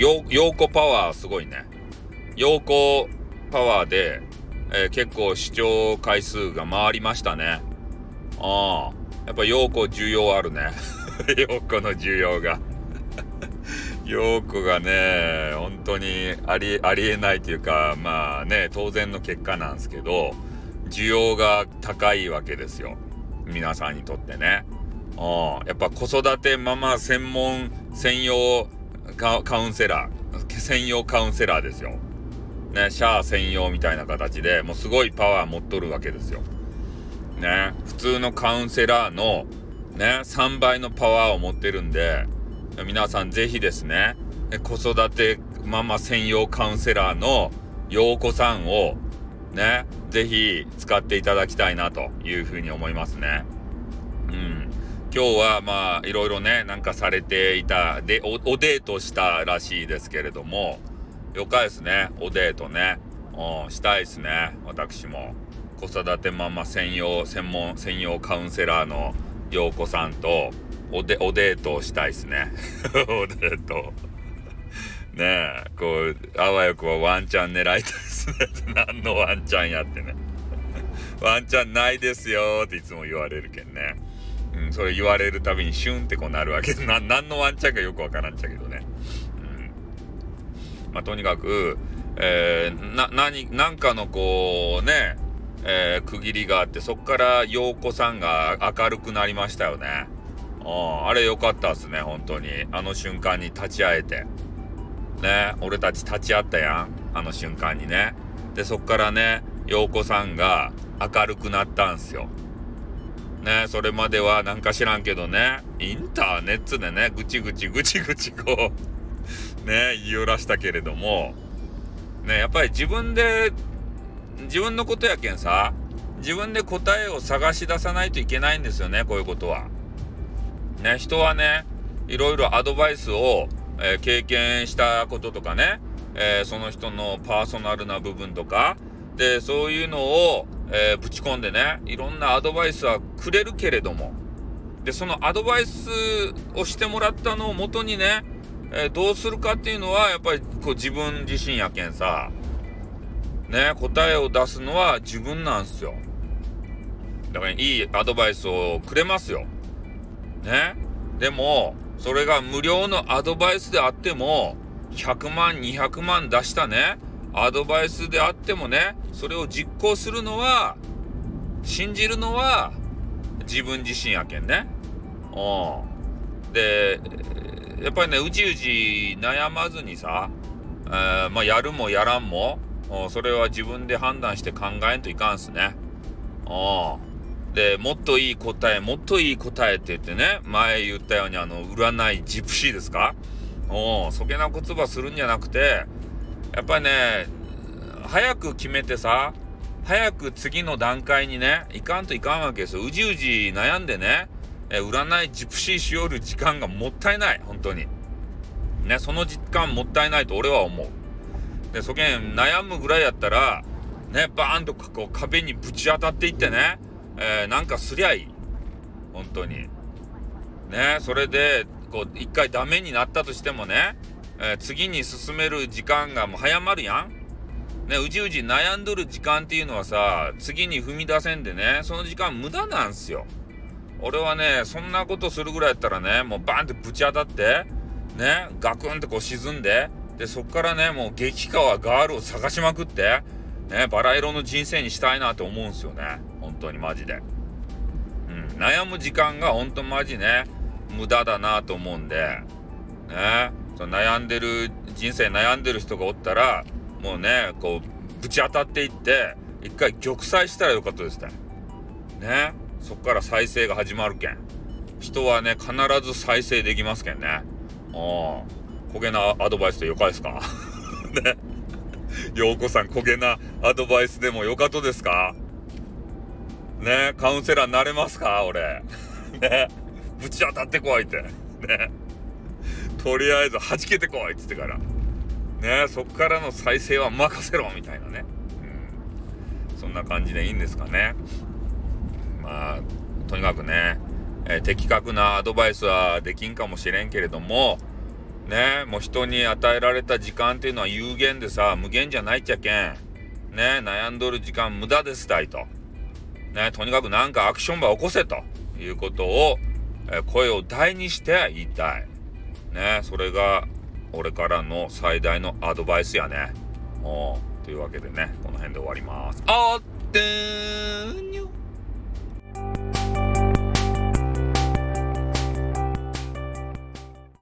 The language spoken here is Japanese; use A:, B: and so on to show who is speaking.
A: 陽子パワーすごいね。陽子パワーで、えー、結構視聴回数が回りましたね。ああ。やっぱ陽子需要あるね。陽子の需要が。陽子がね、本当にあり、ありえないというか、まあね、当然の結果なんですけど、需要が高いわけですよ。皆さんにとってね。うん、やっぱ子育てママ専門専用カウンセラー、専用カウンセラーですよ。ね、シャア専用みたいな形でもうすごいパワー持っとるわけですよ。ね、普通のカウンセラーのね、3倍のパワーを持ってるんで、皆さんぜひですね、子育てママ専用カウンセラーの陽子さんをね、ぜひ使っていただきたいなというふうに思いますね。うん。今日はまあいろいろね、なんかされていた、でお、おデートしたらしいですけれども、よかですね、おデートね。うん、したいですね、私も。子育てママ専用、専門、専用カウンセラーの陽子さんとおで、おデートをしたいですね。おデート。ねえ、こう、あわよくはワンチャン狙いたいですね。何のワンチャンやってね。ワンチャンないですよっていつも言われるけんね。うん、それ言われるたびにシュンってこうなるわけ。な、何のワンチャンかよくわからんちゃけどね。うん。まあ、とにかく、えー、な、何、なんかのこう、ね、えー、区切りがあって、そっから陽子さんが明るくなりましたよね。うん、あれ良かったっすね、本当に。あの瞬間に立ち会えて。ね、俺たち立ち会ったやん。あの瞬間にね。で、そっからね、陽子さんが明るくなったんすよ。ね、それまではなんか知らんけどね、インターネットでね、ぐちぐちぐちぐちこう ね、言いよらしたけれども、ね、やっぱり自分で、自分のことやけんさ、自分で答えを探し出さないといけないんですよね、こういうことは。ね、人はね、いろいろアドバイスを、えー、経験したこととかね、えー、その人のパーソナルな部分とか、で、そういうのを、えー、ぶち込んでね、いろんなアドバイスはくれるけれども、で、そのアドバイスをしてもらったのをもとにね、えー、どうするかっていうのは、やっぱりこう自分自身やけんさ、ね、答えを出すのは自分なんすよ。だからいいアドバイスをくれますよ。ね。でも、それが無料のアドバイスであっても、100万、200万出したね、アドバイスであってもね、それを実行するのは、信じるのは自分自身やけんね。う。で、やっぱりね、うじうじ悩まずにさ、えー、まあ、やるもやらんも、それは自分で判断して考えんといかんすね。う。で、もっといい答え、もっといい答えって言ってね、前言ったようにあの、占いジプシーですか？う、そげな言葉するんじゃなくて、やっぱりね、早く決めてさ、早く次の段階にね、行かんといかんわけですよ。うじうじ悩んでね、え占いジプシーしよる時間がもったいない、本当に。ね、その時間もったいないと俺は思う。で、そげん悩むぐらいやったら、ね、バーンとこう壁にぶち当たっていってね、えー、なんかすりゃいい。本当に。ね、それで、こう、一回ダメになったとしてもね、えー、次に進める時間がもう早まるやん。ね、うじうじ悩んどる時間っていうのはさ、次に踏み出せんでね、その時間無駄なんすよ。俺はね、そんなことするぐらいやったらね、もうバンってぶち当たって、ね、ガクンってこう沈んで、で、そっからね、もう激川ガールを探しまくって、ね、バラ色の人生にしたいなって思うんすよね。本当にマジで。うん、悩む時間が本当マジね、無駄だなと思うんで、ね、その悩んでる人生悩んでる人がおったらもうねこうぶち当たっていって一回玉砕したらよかったですねね。そっから再生が始まるけん。人はね必ず再生できますけんね。う。ん焦げなアドバイスでよかですか？ね。陽子さん焦げなアドバイスでもよかとですか？ね。カウンセラーになれますか？俺。ね。ぶち当たってこいって。ね。とりあえず弾けてこいっつってから。ねそっからの再生は任せろみたいなね。うん。そんな感じでいいんですかね。まあ、とにかくね、えー、的確なアドバイスはできんかもしれんけれども、ねもう人に与えられた時間っていうのは有限でさ、無限じゃないっちゃけん。ね悩んどる時間無駄ですたいと。ねとにかくなんかアクションば起こせということを、え声を大にして言いたい。ねそれが俺からの最大のアドバイスやね。おというわけでね、この辺で終わります。あってー